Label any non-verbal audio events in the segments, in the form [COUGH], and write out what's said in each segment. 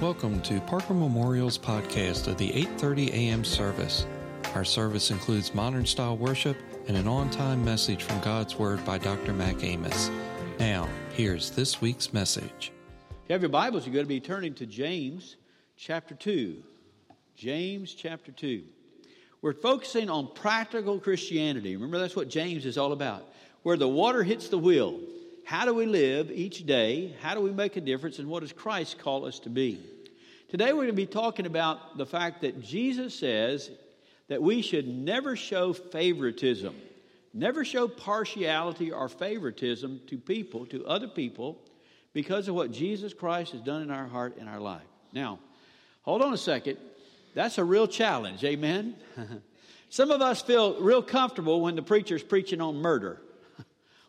Welcome to Parker Memorial's podcast of the 8:30 a.m. service. Our service includes modern style worship and an on-time message from God's Word by Dr. Mac Amos. Now, here's this week's message. If you have your Bibles, you're going to be turning to James chapter 2. James chapter 2. We're focusing on practical Christianity. Remember, that's what James is all about. Where the water hits the wheel. How do we live each day? How do we make a difference? And what does Christ call us to be? Today, we're going to be talking about the fact that Jesus says that we should never show favoritism, never show partiality or favoritism to people, to other people, because of what Jesus Christ has done in our heart and our life. Now, hold on a second. That's a real challenge, amen? [LAUGHS] Some of us feel real comfortable when the preacher's preaching on murder.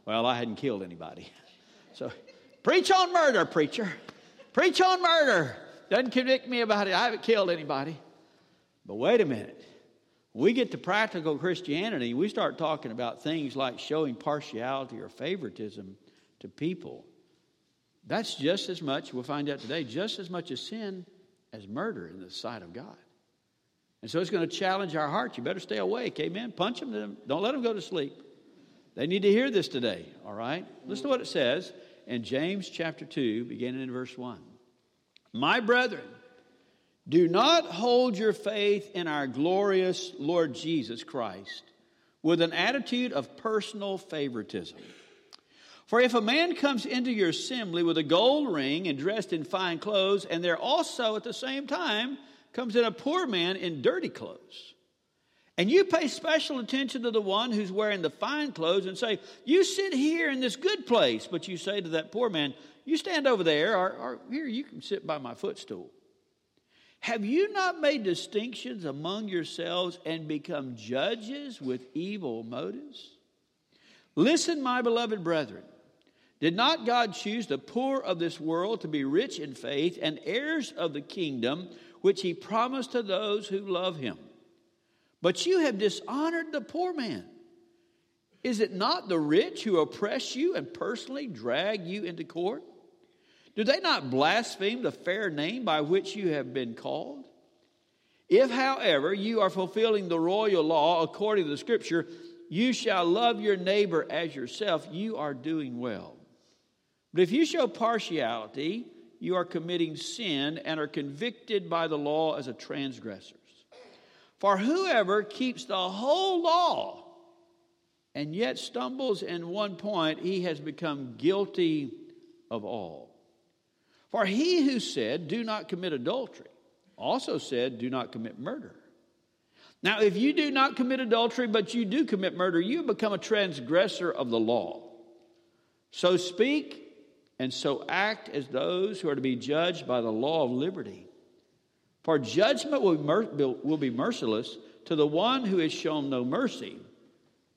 Well, I hadn't killed anybody. So, preach on murder, preacher. Preach on murder. Doesn't convict me about it. I haven't killed anybody. But wait a minute. We get to practical Christianity, we start talking about things like showing partiality or favoritism to people. That's just as much, we'll find out today, just as much a sin as murder in the sight of God. And so it's going to challenge our hearts. You better stay awake. Amen. Punch them. Don't let them go to sleep. They need to hear this today, all right? Listen to what it says in James chapter 2, beginning in verse 1. My brethren, do not hold your faith in our glorious Lord Jesus Christ with an attitude of personal favoritism. For if a man comes into your assembly with a gold ring and dressed in fine clothes, and there also at the same time comes in a poor man in dirty clothes, and you pay special attention to the one who's wearing the fine clothes and say, You sit here in this good place. But you say to that poor man, You stand over there, or, or here, you can sit by my footstool. Have you not made distinctions among yourselves and become judges with evil motives? Listen, my beloved brethren. Did not God choose the poor of this world to be rich in faith and heirs of the kingdom which he promised to those who love him? But you have dishonored the poor man. Is it not the rich who oppress you and personally drag you into court? Do they not blaspheme the fair name by which you have been called? If, however, you are fulfilling the royal law according to the scripture, you shall love your neighbor as yourself, you are doing well. But if you show partiality, you are committing sin and are convicted by the law as a transgressor. For whoever keeps the whole law and yet stumbles in one point, he has become guilty of all. For he who said, Do not commit adultery, also said, Do not commit murder. Now, if you do not commit adultery, but you do commit murder, you become a transgressor of the law. So speak and so act as those who are to be judged by the law of liberty. For judgment will be, merciless to the one who has shown no mercy.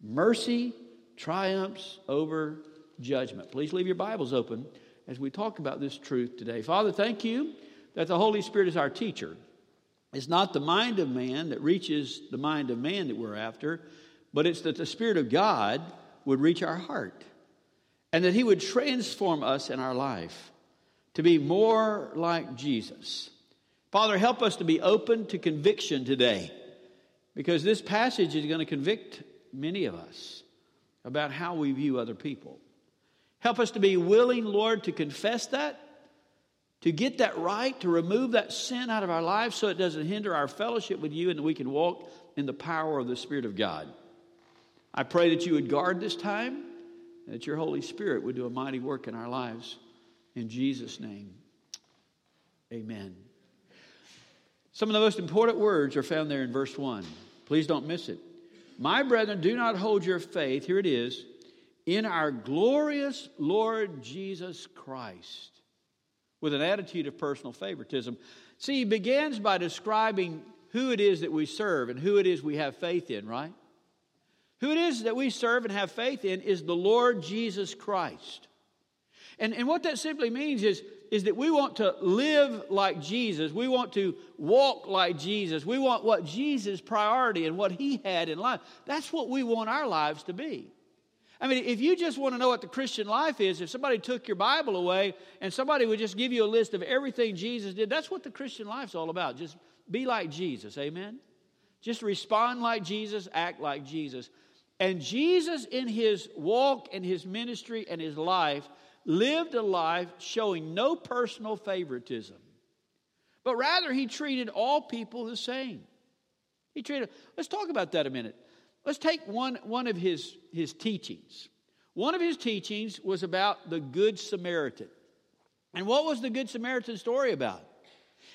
Mercy triumphs over judgment. Please leave your Bibles open as we talk about this truth today. Father, thank you that the Holy Spirit is our teacher. It's not the mind of man that reaches the mind of man that we're after, but it's that the Spirit of God would reach our heart and that He would transform us in our life to be more like Jesus. Father, help us to be open to conviction today because this passage is going to convict many of us about how we view other people. Help us to be willing, Lord, to confess that, to get that right, to remove that sin out of our lives so it doesn't hinder our fellowship with you and that we can walk in the power of the Spirit of God. I pray that you would guard this time and that your Holy Spirit would do a mighty work in our lives. In Jesus' name, amen. Some of the most important words are found there in verse 1. Please don't miss it. My brethren, do not hold your faith, here it is, in our glorious Lord Jesus Christ, with an attitude of personal favoritism. See, he begins by describing who it is that we serve and who it is we have faith in, right? Who it is that we serve and have faith in is the Lord Jesus Christ. And, and what that simply means is is that we want to live like Jesus. We want to walk like Jesus. We want what Jesus' priority and what he had in life. That's what we want our lives to be. I mean, if you just want to know what the Christian life is, if somebody took your Bible away and somebody would just give you a list of everything Jesus did, that's what the Christian life's all about. Just be like Jesus. Amen? Just respond like Jesus, act like Jesus. And Jesus, in his walk and his ministry and his life, lived a life showing no personal favoritism, but rather he treated all people the same. He treated, let's talk about that a minute. Let's take one, one of his, his teachings. One of his teachings was about the Good Samaritan. And what was the Good Samaritan story about?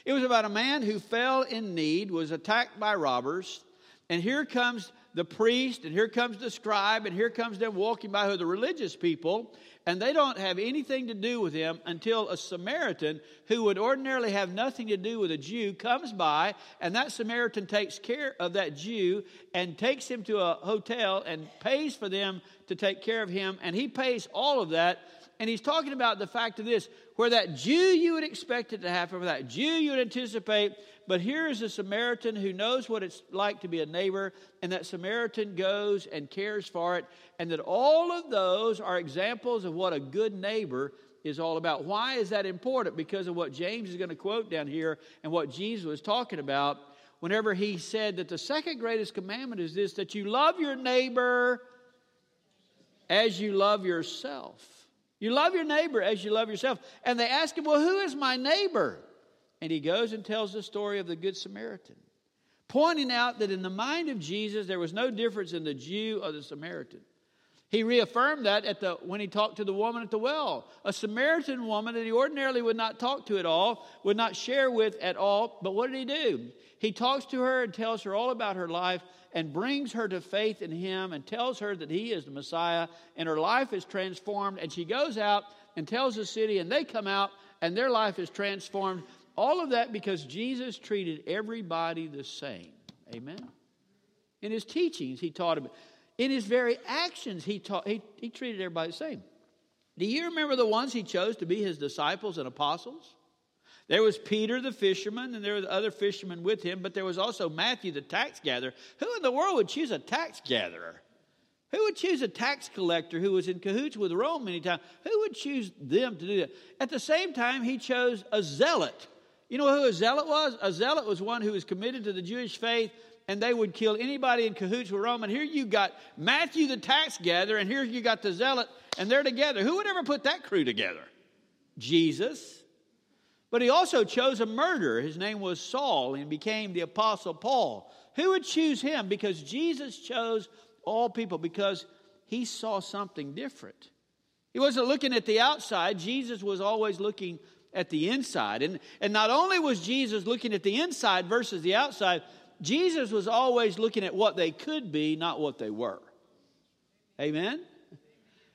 It was about a man who fell in need, was attacked by robbers, and here comes the priest, and here comes the scribe, and here comes them walking by who are the religious people, and they don't have anything to do with him until a Samaritan who would ordinarily have nothing to do with a Jew comes by, and that Samaritan takes care of that Jew and takes him to a hotel and pays for them to take care of him, and he pays all of that. And he's talking about the fact of this where that Jew you would expect it to happen, where that Jew you would anticipate, but here is a Samaritan who knows what it's like to be a neighbor, and that Samaritan goes and cares for it, and that all of those are examples of what a good neighbor is all about. Why is that important? Because of what James is going to quote down here and what Jesus was talking about whenever he said that the second greatest commandment is this that you love your neighbor as you love yourself. You love your neighbor as you love yourself. And they ask him, Well, who is my neighbor? And he goes and tells the story of the Good Samaritan, pointing out that in the mind of Jesus, there was no difference in the Jew or the Samaritan. He reaffirmed that at the, when he talked to the woman at the well. A Samaritan woman that he ordinarily would not talk to at all, would not share with at all. But what did he do? He talks to her and tells her all about her life and brings her to faith in him and tells her that he is the Messiah and her life is transformed. And she goes out and tells the city, and they come out and their life is transformed. All of that because Jesus treated everybody the same. Amen? In his teachings, he taught them. In his very actions, he, taught, he, he treated everybody the same. Do you remember the ones he chose to be his disciples and apostles? There was Peter the fisherman, and there were other fishermen with him, but there was also Matthew the tax gatherer. Who in the world would choose a tax gatherer? Who would choose a tax collector who was in cahoots with Rome many times? Who would choose them to do that? At the same time, he chose a zealot you know who a zealot was? A zealot was one who was committed to the Jewish faith and they would kill anybody in cahoots with Rome. And here you got Matthew the tax gatherer, and here you got the zealot, and they're together. Who would ever put that crew together? Jesus. But he also chose a murderer. His name was Saul, and became the Apostle Paul. Who would choose him? Because Jesus chose all people, because he saw something different. He wasn't looking at the outside, Jesus was always looking at the inside. And, and not only was Jesus looking at the inside versus the outside, Jesus was always looking at what they could be, not what they were. Amen?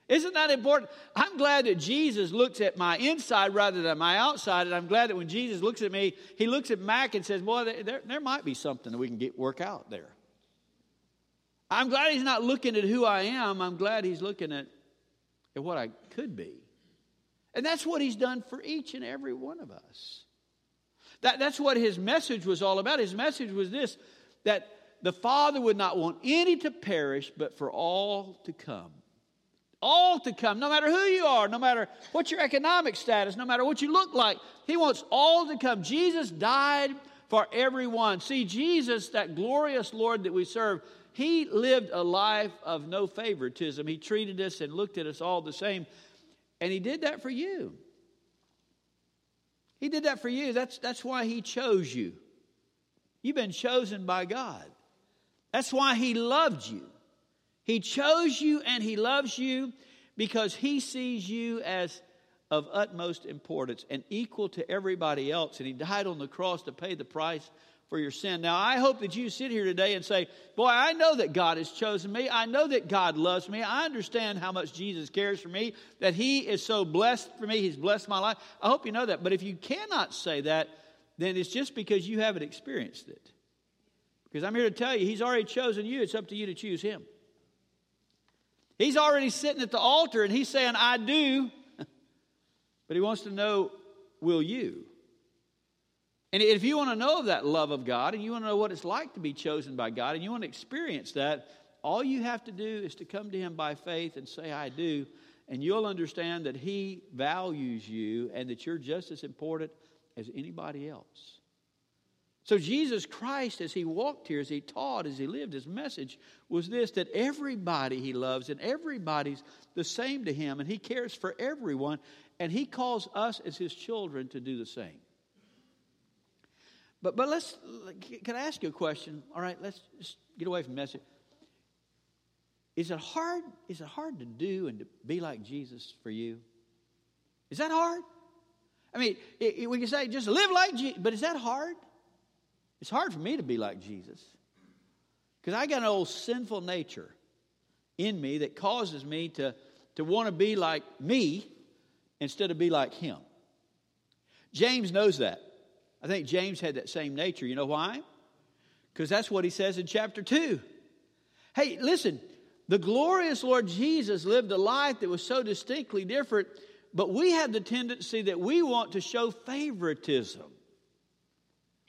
Isn't that important? I'm glad that Jesus looks at my inside rather than my outside, and I'm glad that when Jesus looks at me, he looks at Mac and says, Boy, there, there might be something that we can get work out there. I'm glad he's not looking at who I am. I'm glad he's looking at, at what I could be. And that's what he's done for each and every one of us. That, that's what his message was all about. His message was this that the Father would not want any to perish, but for all to come. All to come, no matter who you are, no matter what your economic status, no matter what you look like. He wants all to come. Jesus died for everyone. See, Jesus, that glorious Lord that we serve, he lived a life of no favoritism. He treated us and looked at us all the same. And He did that for you. He did that for you. That's, that's why He chose you. You've been chosen by God. That's why He loved you. He chose you and He loves you because He sees you as of utmost importance and equal to everybody else. And He died on the cross to pay the price for your sin. Now, I hope that you sit here today and say, Boy, I know that God has chosen me. I know that God loves me. I understand how much Jesus cares for me, that He is so blessed for me. He's blessed my life. I hope you know that. But if you cannot say that, then it's just because you haven't experienced it. Because I'm here to tell you, He's already chosen you. It's up to you to choose Him. He's already sitting at the altar and He's saying, I do. [LAUGHS] but He wants to know, will you? And if you want to know of that love of God and you want to know what it's like to be chosen by God and you want to experience that, all you have to do is to come to Him by faith and say, I do, and you'll understand that He values you and that you're just as important as anybody else. So, Jesus Christ, as he walked here, as he taught, as he lived, his message was this that everybody he loves and everybody's the same to him, and he cares for everyone, and he calls us as his children to do the same. But, but let's, can I ask you a question? All right, let's just get away from message. Is it hard? Is it hard to do and to be like Jesus for you? Is that hard? I mean, it, it, we can say just live like Jesus, but is that hard? It's hard for me to be like Jesus because I got an old sinful nature in me that causes me to, to want to be like me instead of be like him. James knows that. I think James had that same nature. You know why? Because that's what he says in chapter 2. Hey, listen, the glorious Lord Jesus lived a life that was so distinctly different, but we have the tendency that we want to show favoritism.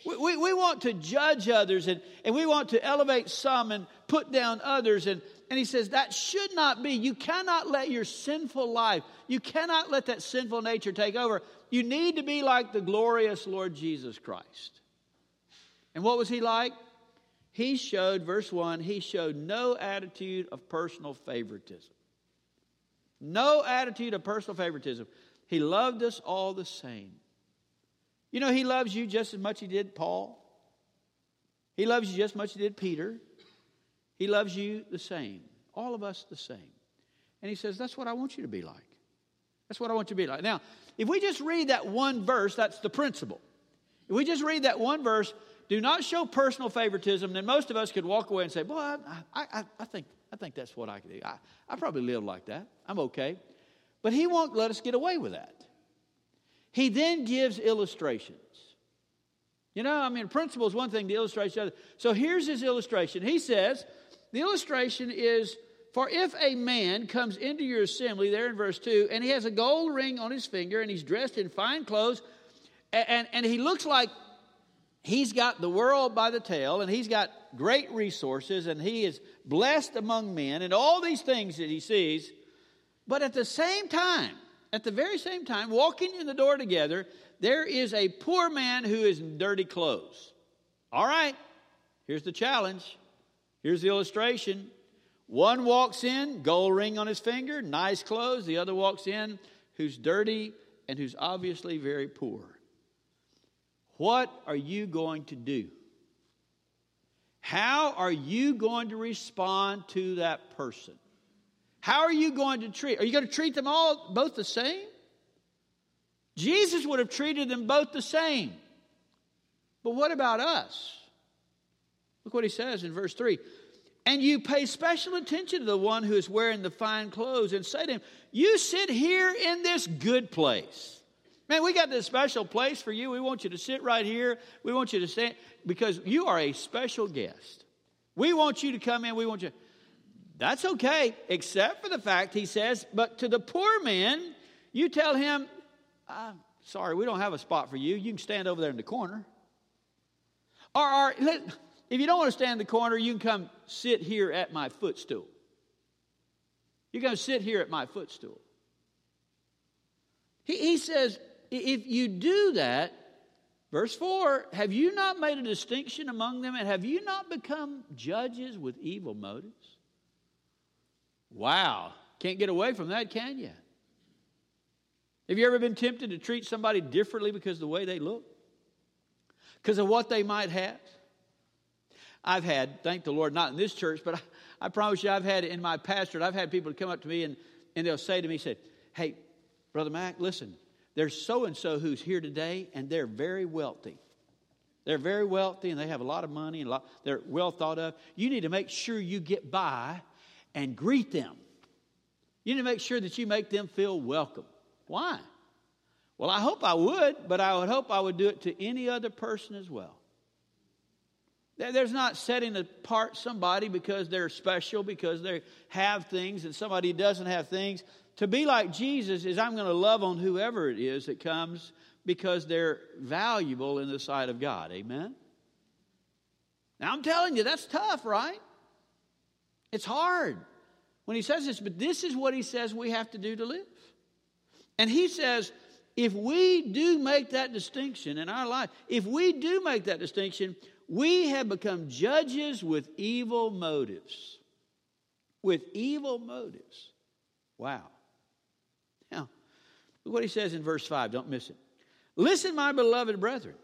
We, we, we, want to judge others and, and we want to elevate some and put down others. And, and he says that should not be. You cannot let your sinful life, you cannot let that sinful nature take over. You need to be like the glorious Lord Jesus Christ. And what was he like? He showed, verse 1, he showed no attitude of personal favoritism. No attitude of personal favoritism. He loved us all the same. You know, He loves you just as much as He did Paul. He loves you just as much He did Peter. He loves you the same. All of us the same. And He says, That's what I want you to be like. That's what I want you to be like. Now, if we just read that one verse, that's the principle. If we just read that one verse, do not show personal favoritism, then most of us could walk away and say, Boy, I, I, I, think, I think that's what I could do. I, I probably live like that. I'm okay. But He won't let us get away with that. He then gives illustrations. You know, I mean, principle is one thing, the illustration other. So here's his illustration. He says, the illustration is for if a man comes into your assembly, there in verse 2, and he has a gold ring on his finger, and he's dressed in fine clothes, and, and, and he looks like he's got the world by the tail, and he's got great resources, and he is blessed among men, and all these things that he sees, but at the same time, at the very same time, walking in the door together, there is a poor man who is in dirty clothes. All right, here's the challenge. Here's the illustration. One walks in, gold ring on his finger, nice clothes. The other walks in, who's dirty and who's obviously very poor. What are you going to do? How are you going to respond to that person? How are you going to treat? Are you going to treat them all both the same? Jesus would have treated them both the same. But what about us? Look what he says in verse 3. And you pay special attention to the one who is wearing the fine clothes and say to him, You sit here in this good place. Man, we got this special place for you. We want you to sit right here. We want you to stand because you are a special guest. We want you to come in. We want you. That's okay, except for the fact he says, but to the poor man, you tell him, I'm sorry, we don't have a spot for you. You can stand over there in the corner. Or, or if you don't want to stand in the corner, you can come sit here at my footstool. You're going to sit here at my footstool. He, he says, if you do that, verse 4, have you not made a distinction among them and have you not become judges with evil motives? Wow. Can't get away from that, can you? Have you ever been tempted to treat somebody differently because of the way they look? Because of what they might have? I've had, thank the Lord, not in this church, but I, I promise you, I've had in my pastorate, I've had people come up to me and, and they'll say to me, say, Hey, Brother Mac, listen, there's so and so who's here today, and they're very wealthy. They're very wealthy and they have a lot of money and lot, they're well thought of. You need to make sure you get by and greet them. You need to make sure that you make them feel welcome. Why? Well, I hope I would, but I would hope I would do it to any other person as well. There's not setting apart somebody because they're special, because they have things, and somebody doesn't have things. To be like Jesus is I'm going to love on whoever it is that comes because they're valuable in the sight of God. Amen? Now, I'm telling you, that's tough, right? It's hard when he says this, but this is what he says we have to do to live. And he says, if we do make that distinction in our life, if we do make that distinction, we have become judges with evil motives. With evil motives. Wow. Now, look what he says in verse 5. Don't miss it. Listen, my beloved brethren.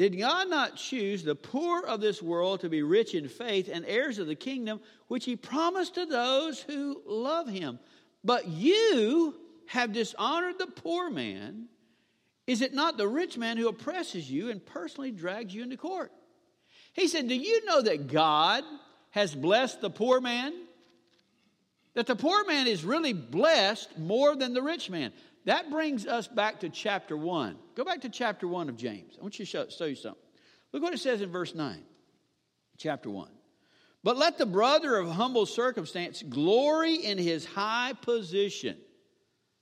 Did God not choose the poor of this world to be rich in faith and heirs of the kingdom which he promised to those who love him? But you have dishonored the poor man. Is it not the rich man who oppresses you and personally drags you into court? He said, Do you know that God has blessed the poor man? That the poor man is really blessed more than the rich man. That brings us back to chapter 1. Go back to chapter 1 of James. I want you to show, show you something. Look what it says in verse 9, chapter 1. But let the brother of humble circumstance glory in his high position.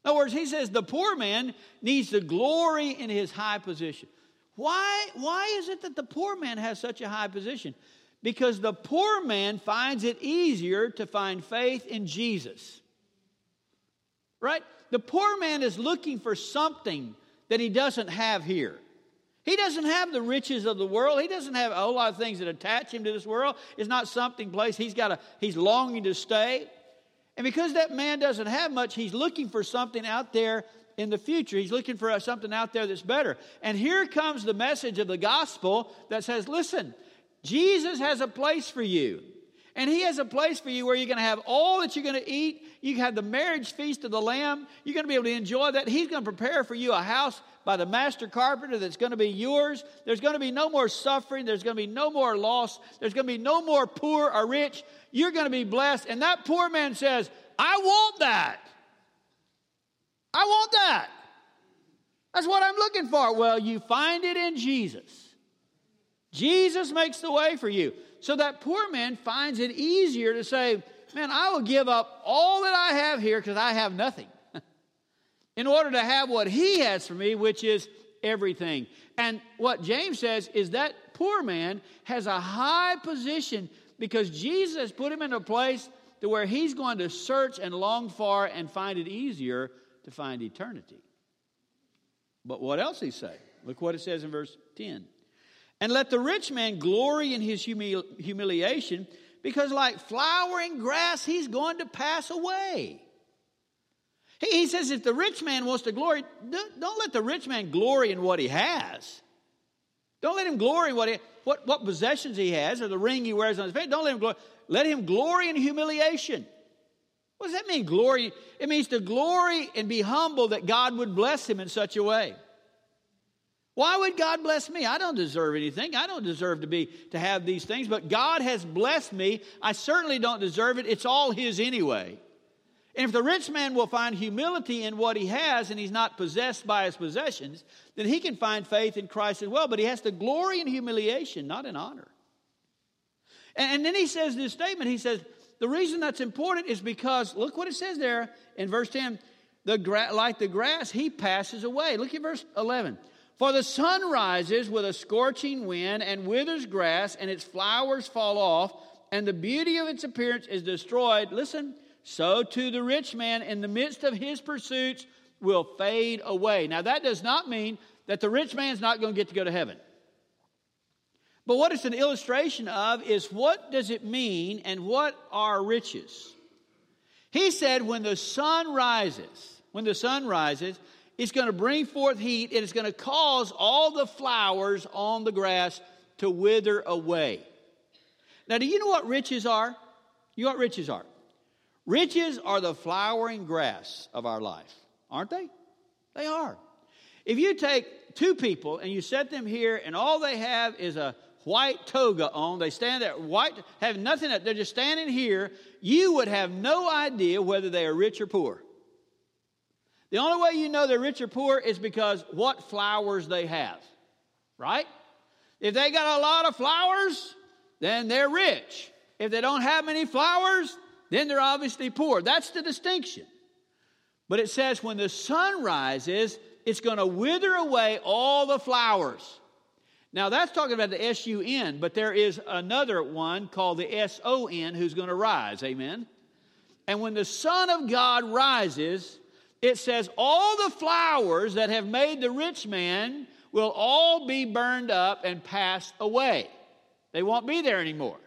In other words, he says the poor man needs to glory in his high position. Why, why is it that the poor man has such a high position? Because the poor man finds it easier to find faith in Jesus. Right? The poor man is looking for something that he doesn't have here. He doesn't have the riches of the world. He doesn't have a whole lot of things that attach him to this world. It's not something place he's got a he's longing to stay. And because that man doesn't have much, he's looking for something out there in the future. He's looking for something out there that's better. And here comes the message of the gospel that says, listen, Jesus has a place for you. And he has a place for you where you're going to have all that you're going to eat. You have the marriage feast of the Lamb. You're going to be able to enjoy that. He's going to prepare for you a house by the master carpenter that's going to be yours. There's going to be no more suffering. There's going to be no more loss. There's going to be no more poor or rich. You're going to be blessed. And that poor man says, I want that. I want that. That's what I'm looking for. Well, you find it in Jesus. Jesus makes the way for you. So that poor man finds it easier to say, Man, I will give up all that I have here because I have nothing [LAUGHS] in order to have what he has for me, which is everything. And what James says is that poor man has a high position because Jesus put him in a place to where he's going to search and long for and find it easier to find eternity. But what else he say? Look what it says in verse 10. And let the rich man glory in his humili- humiliation, because like flowering grass, he's going to pass away. He, he says if the rich man wants to glory, don't, don't, let the rich man glory in what he has. Don't let him glory what, he, what, what possessions he has or the ring he wears on his finger. Don't let him glory. Let him glory in humiliation. What does that mean, glory? It means to glory and be humble that God would bless him in such a way. Why would God bless me? I don't deserve anything. I don't deserve to be to have these things, but God has blessed me. I certainly don't deserve it. It's all his anyway. And if the rich man will find humility in what he has and he's not possessed by his possessions, then he can find faith in Christ as well. But he has to glory in humiliation, not in honor. And, and then he says this statement he says, the reason that's important is because, look what it says there in verse 10 the gra- like the grass, he passes away. Look at verse 11. For the sun rises with a scorching wind and withers grass, and its flowers fall off, and the beauty of its appearance is destroyed. Listen, so too the rich man in the midst of his pursuits will fade away. Now, that does not mean that the rich man's not going to get to go to heaven. But what it's an illustration of is what does it mean and what are riches? He said, when the sun rises, when the sun rises, it's going to bring forth heat and it's going to cause all the flowers on the grass to wither away. Now, do you know what riches are? You know what riches are? Riches are the flowering grass of our life, aren't they? They are. If you take two people and you set them here and all they have is a white toga on, they stand there white, have nothing, they're just standing here, you would have no idea whether they are rich or poor. The only way you know they're rich or poor is because what flowers they have, right? If they got a lot of flowers, then they're rich. If they don't have many flowers, then they're obviously poor. That's the distinction. But it says when the sun rises, it's going to wither away all the flowers. Now, that's talking about the S U N, but there is another one called the S O N who's going to rise. Amen? And when the Son of God rises, it says, All the flowers that have made the rich man will all be burned up and passed away. They won't be there anymore.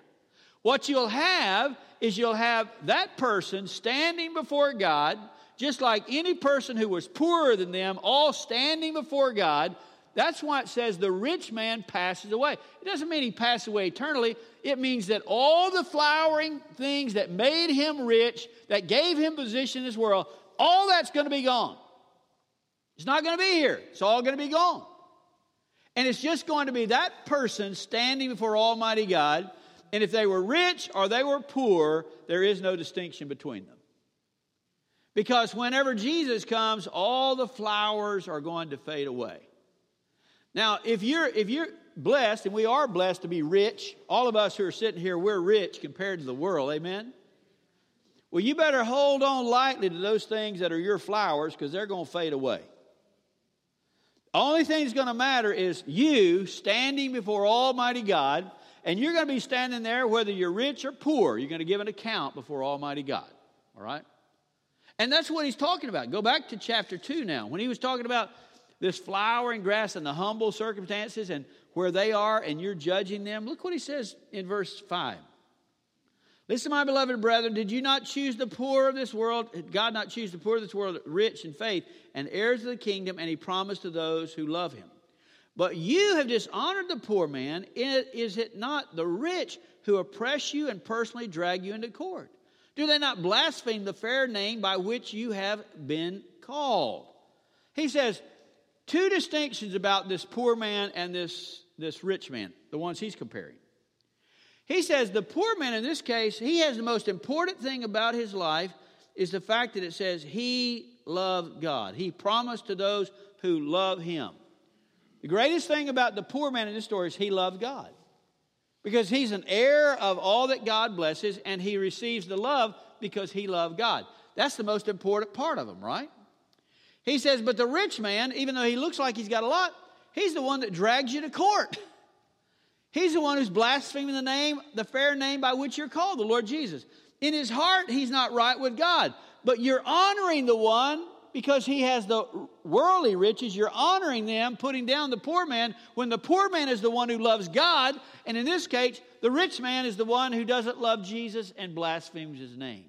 What you'll have is you'll have that person standing before God, just like any person who was poorer than them, all standing before God. That's why it says the rich man passes away. It doesn't mean he passes away eternally. It means that all the flowering things that made him rich, that gave him position in this world, all that's going to be gone. It's not going to be here. It's all going to be gone. And it's just going to be that person standing before Almighty God. And if they were rich or they were poor, there is no distinction between them. Because whenever Jesus comes, all the flowers are going to fade away. Now, if you're, if you're blessed, and we are blessed to be rich, all of us who are sitting here, we're rich compared to the world, amen? Well, you better hold on lightly to those things that are your flowers because they're going to fade away. Only thing that's going to matter is you standing before Almighty God, and you're going to be standing there whether you're rich or poor. You're going to give an account before Almighty God. All right? And that's what he's talking about. Go back to chapter 2 now. When he was talking about this flowering grass and the humble circumstances and where they are, and you're judging them, look what he says in verse 5. Listen, my beloved brethren, did you not choose the poor of this world? Did God not choose the poor of this world, rich in faith, and heirs of the kingdom, and he promised to those who love him? But you have dishonored the poor man. Is it not the rich who oppress you and personally drag you into court? Do they not blaspheme the fair name by which you have been called? He says, two distinctions about this poor man and this, this rich man, the ones he's comparing. He says the poor man in this case, he has the most important thing about his life is the fact that it says he loved God. He promised to those who love him. The greatest thing about the poor man in this story is he loved God. Because he's an heir of all that God blesses, and he receives the love because he loved God. That's the most important part of him, right? He says, but the rich man, even though he looks like he's got a lot, he's the one that drags you to court. [LAUGHS] He's the one who's blaspheming the name, the fair name by which you're called, the Lord Jesus. In his heart, he's not right with God. But you're honoring the one because he has the worldly riches. You're honoring them, putting down the poor man, when the poor man is the one who loves God. And in this case, the rich man is the one who doesn't love Jesus and blasphemes his name.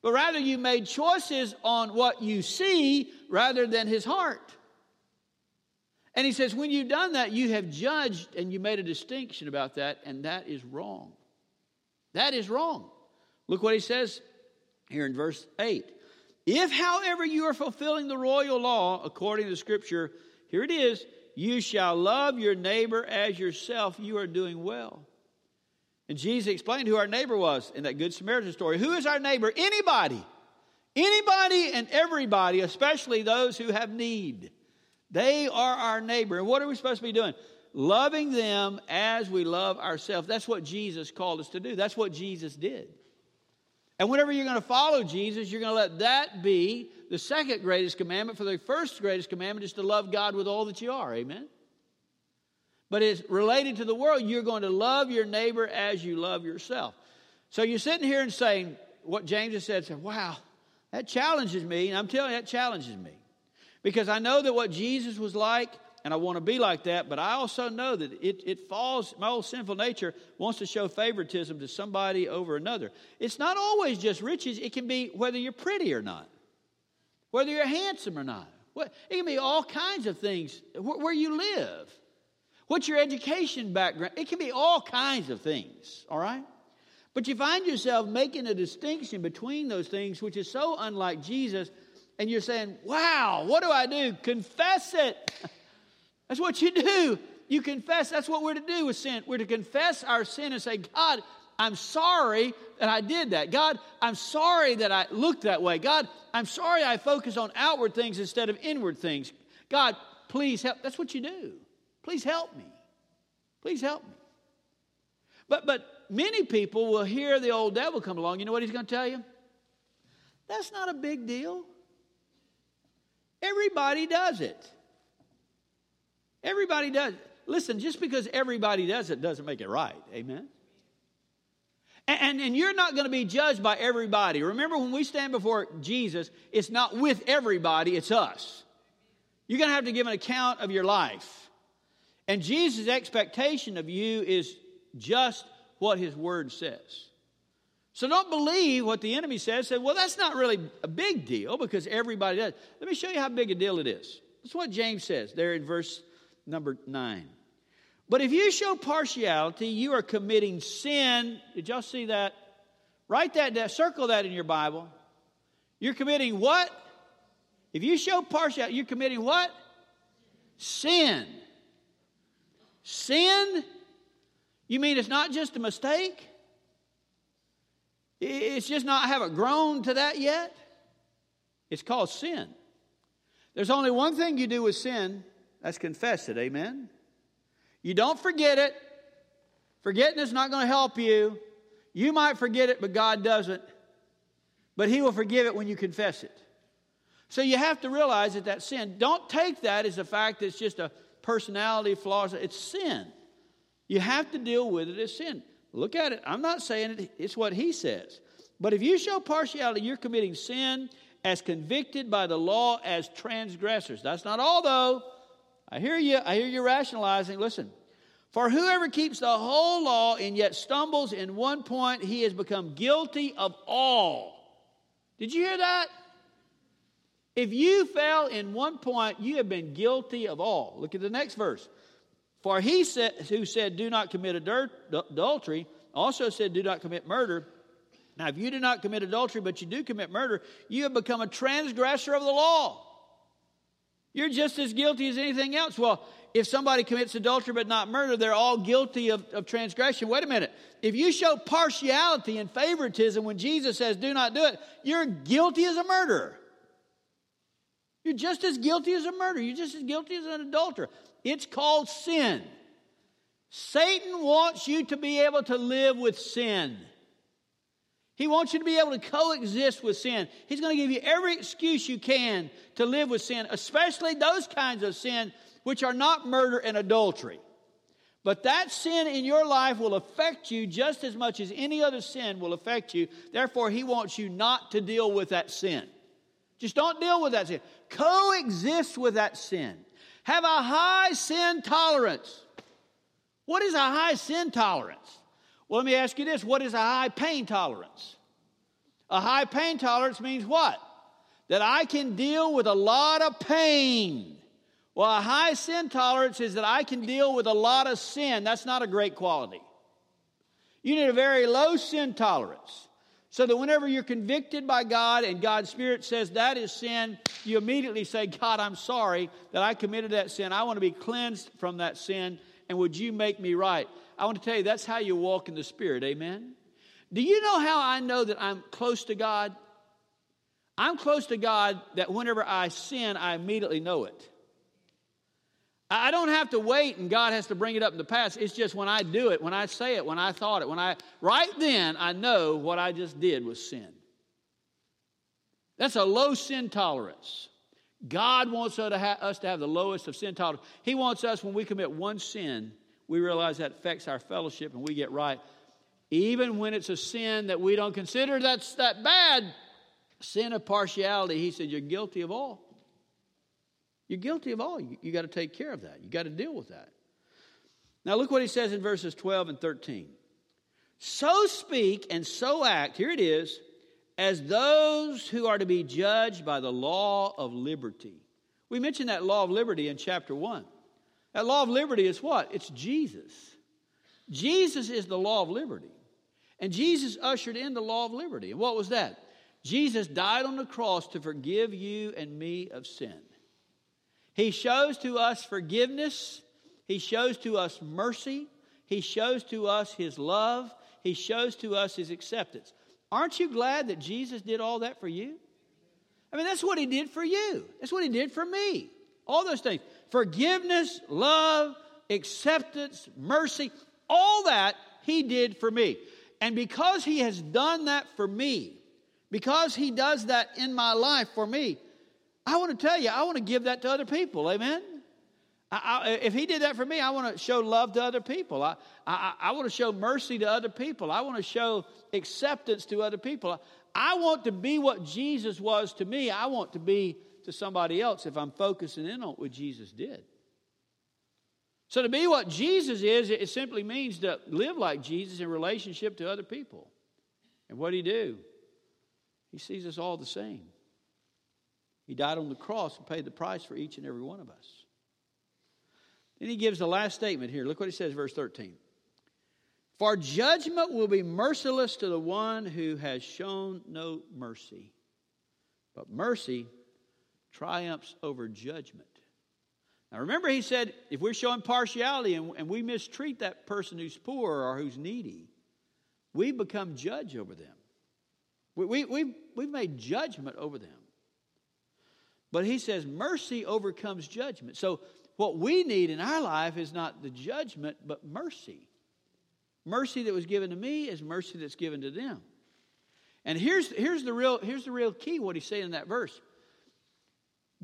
But rather, you made choices on what you see rather than his heart. And he says, when you've done that, you have judged and you made a distinction about that, and that is wrong. That is wrong. Look what he says here in verse 8. If, however, you are fulfilling the royal law according to scripture, here it is, you shall love your neighbor as yourself, you are doing well. And Jesus explained who our neighbor was in that Good Samaritan story. Who is our neighbor? Anybody. Anybody and everybody, especially those who have need. They are our neighbor. And what are we supposed to be doing? Loving them as we love ourselves. That's what Jesus called us to do. That's what Jesus did. And whenever you're going to follow Jesus, you're going to let that be the second greatest commandment. For the first greatest commandment is to love God with all that you are. Amen? But it's related to the world. You're going to love your neighbor as you love yourself. So you're sitting here and saying what James has said, wow, that challenges me. And I'm telling you, that challenges me. Because I know that what Jesus was like, and I want to be like that, but I also know that it, it falls, my old sinful nature wants to show favoritism to somebody over another. It's not always just riches, it can be whether you're pretty or not, whether you're handsome or not. It can be all kinds of things, where you live, what's your education background. It can be all kinds of things, all right? But you find yourself making a distinction between those things, which is so unlike Jesus and you're saying, wow, what do I do? Confess it. [LAUGHS] That's what you do. You confess. That's what we're to do with sin. We're to confess our sin and say, God, I'm sorry that I did that. God, I'm sorry that I looked that way. God, I'm sorry I focus on outward things instead of inward things. God, please help. That's what you do. Please help me. Please help me. But but many people will hear the old devil come along. You know what he's going to tell you? That's not a big deal. Everybody does it. Everybody does. listen, just because everybody does it doesn't make it right. Amen? And, and, and you're not going to be judged by everybody. Remember, when we stand before Jesus, it's not with everybody, it's us. You're going to have to give an account of your life. And Jesus' expectation of you is just what his word says. So don't believe what the enemy says. Say, well, that's not really a big deal because everybody does. Let me show you how big a deal it is. That's what James says there in verse number nine. But if you show partiality, you are committing sin. Did y'all see that? Write that down, circle that in your Bible. You're committing what? If you show partiality, you're committing what? Sin. Sin? You mean it's not just a mistake? It's just not, I haven't grown to that yet? It's called sin. There's only one thing you do with sin that's confess it, amen? You don't forget it. Forgetting is not going to help you. You might forget it, but God doesn't. But He will forgive it when you confess it. So you have to realize that that sin, don't take that as a fact that it's just a personality flaw. It's sin. You have to deal with it as sin. Look at it. I'm not saying it, it's what he says. But if you show partiality, you're committing sin as convicted by the law as transgressors. That's not all, though. I hear you. I hear you rationalizing. Listen. For whoever keeps the whole law and yet stumbles in one point, he has become guilty of all. Did you hear that? If you fell in one point, you have been guilty of all. Look at the next verse. For he said, who said, Do not commit adultery, also said, Do not commit murder. Now, if you do not commit adultery, but you do commit murder, you have become a transgressor of the law. You're just as guilty as anything else. Well, if somebody commits adultery but not murder, they're all guilty of, of transgression. Wait a minute. If you show partiality and favoritism when Jesus says, Do not do it, you're guilty as a murderer. You're just as guilty as a murderer. You're just as guilty as an adulterer. It's called sin. Satan wants you to be able to live with sin. He wants you to be able to coexist with sin. He's going to give you every excuse you can to live with sin, especially those kinds of sin which are not murder and adultery. But that sin in your life will affect you just as much as any other sin will affect you. Therefore, he wants you not to deal with that sin. Just don't deal with that sin. Coexist with that sin. Have a high sin tolerance. What is a high sin tolerance? Well, let me ask you this what is a high pain tolerance? A high pain tolerance means what? That I can deal with a lot of pain. Well, a high sin tolerance is that I can deal with a lot of sin. That's not a great quality. You need a very low sin tolerance. So that whenever you're convicted by God and God's Spirit says that is sin, you immediately say, God, I'm sorry that I committed that sin. I want to be cleansed from that sin, and would you make me right? I want to tell you, that's how you walk in the Spirit. Amen? Do you know how I know that I'm close to God? I'm close to God that whenever I sin, I immediately know it. I don't have to wait and God has to bring it up in the past. It's just when I do it, when I say it, when I thought it, when I, right then, I know what I just did was sin. That's a low sin tolerance. God wants us to have the lowest of sin tolerance. He wants us, when we commit one sin, we realize that affects our fellowship and we get right. Even when it's a sin that we don't consider that's that bad, sin of partiality, he said, You're guilty of all. You're guilty of all. You, you got to take care of that. You got to deal with that. Now, look what he says in verses 12 and 13. So speak and so act, here it is, as those who are to be judged by the law of liberty. We mentioned that law of liberty in chapter 1. That law of liberty is what? It's Jesus. Jesus is the law of liberty. And Jesus ushered in the law of liberty. And what was that? Jesus died on the cross to forgive you and me of sin. He shows to us forgiveness, He shows to us mercy, He shows to us His love, He shows to us His acceptance. Aren't you glad that Jesus did all that for you? I mean, that's what He did for you, that's what He did for me. All those things forgiveness, love, acceptance, mercy, all that He did for me. And because He has done that for me, because He does that in my life for me, I want to tell you, I want to give that to other people. Amen? I, I, if he did that for me, I want to show love to other people. I, I, I want to show mercy to other people. I want to show acceptance to other people. I want to be what Jesus was to me. I want to be to somebody else if I'm focusing in on what Jesus did. So, to be what Jesus is, it simply means to live like Jesus in relationship to other people. And what did he do? He sees us all the same. He died on the cross and paid the price for each and every one of us. Then he gives the last statement here. Look what he says, verse 13. For judgment will be merciless to the one who has shown no mercy, but mercy triumphs over judgment. Now remember, he said if we're showing partiality and, and we mistreat that person who's poor or who's needy, we become judge over them. We, we, we, we've made judgment over them. But he says mercy overcomes judgment. So what we need in our life is not the judgment, but mercy. Mercy that was given to me is mercy that's given to them. And here's, here's, the, real, here's the real key, what he's saying in that verse.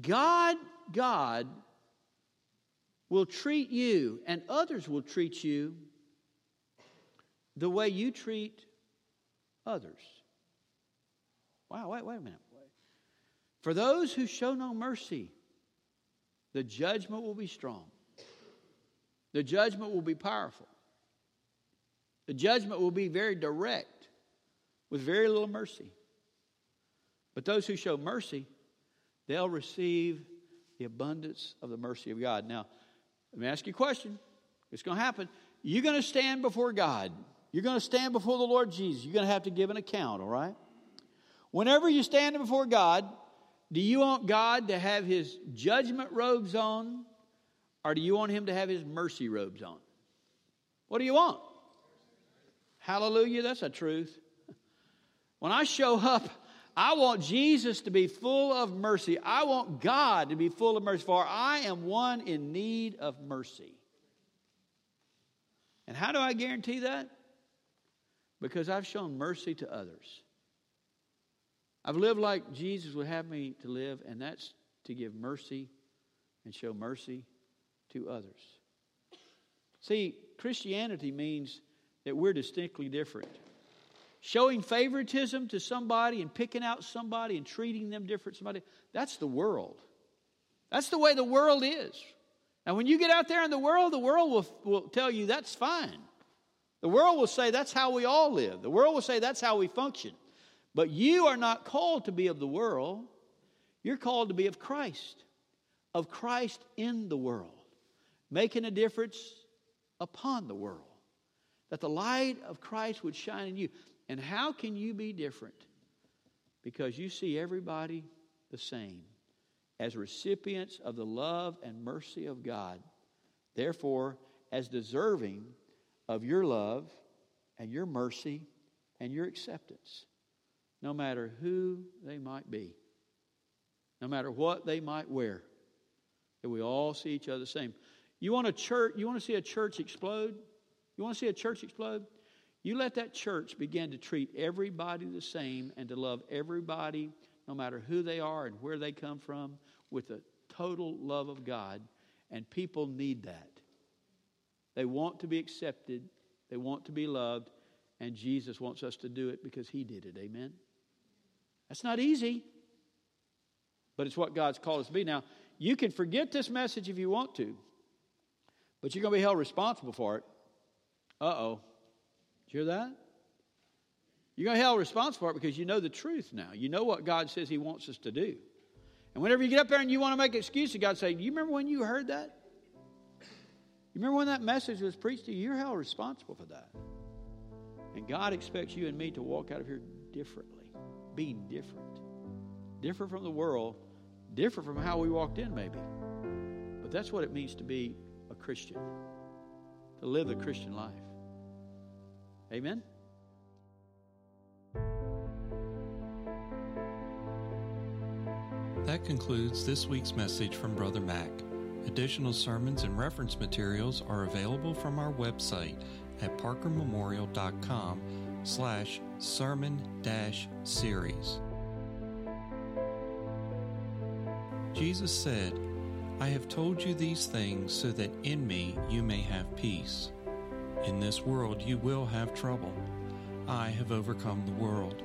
God, God will treat you, and others will treat you the way you treat others. Wow, wait, wait a minute. For those who show no mercy, the judgment will be strong. The judgment will be powerful. The judgment will be very direct with very little mercy. But those who show mercy, they'll receive the abundance of the mercy of God. Now, let me ask you a question. It's going to happen. You're going to stand before God. You're going to stand before the Lord Jesus. You're going to have to give an account, all right? Whenever you stand before God, do you want God to have his judgment robes on, or do you want him to have his mercy robes on? What do you want? Hallelujah, that's a truth. When I show up, I want Jesus to be full of mercy. I want God to be full of mercy, for I am one in need of mercy. And how do I guarantee that? Because I've shown mercy to others. I've lived like Jesus would have me to live, and that's to give mercy and show mercy to others. See, Christianity means that we're distinctly different. Showing favoritism to somebody and picking out somebody and treating them different somebody, that's the world. That's the way the world is. And when you get out there in the world, the world will, will tell you that's fine. The world will say that's how we all live. The world will say that's how we function. But you are not called to be of the world. You're called to be of Christ, of Christ in the world, making a difference upon the world. That the light of Christ would shine in you. And how can you be different? Because you see everybody the same as recipients of the love and mercy of God. Therefore, as deserving of your love and your mercy and your acceptance no matter who they might be, no matter what they might wear, that we all see each other the same. You want a church, you want to see a church explode? You want to see a church explode? You let that church begin to treat everybody the same and to love everybody, no matter who they are and where they come from, with the total love of God. And people need that. They want to be accepted, they want to be loved, and Jesus wants us to do it because He did it. Amen? That's not easy, but it's what God's called us to be. Now, you can forget this message if you want to, but you're going to be held responsible for it. Uh oh. Did you hear that? You're going to be held responsible for it because you know the truth now. You know what God says He wants us to do. And whenever you get up there and you want to make excuses, God say, "Do you remember when you heard that? You remember when that message was preached to you? You're held responsible for that. And God expects you and me to walk out of here differently being different. Different from the world, different from how we walked in, maybe. But that's what it means to be a Christian, to live the Christian life. Amen? That concludes this week's message from Brother Mac. Additional sermons and reference materials are available from our website at parkermemorial.com slash sermon dash series. Jesus said, I have told you these things so that in me you may have peace. In this world you will have trouble. I have overcome the world.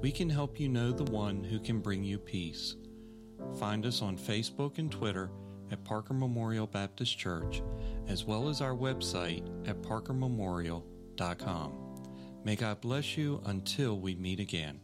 We can help you know the one who can bring you peace. Find us on Facebook and Twitter at Parker Memorial Baptist Church, as well as our website at parkermemorial.com. May God bless you until we meet again.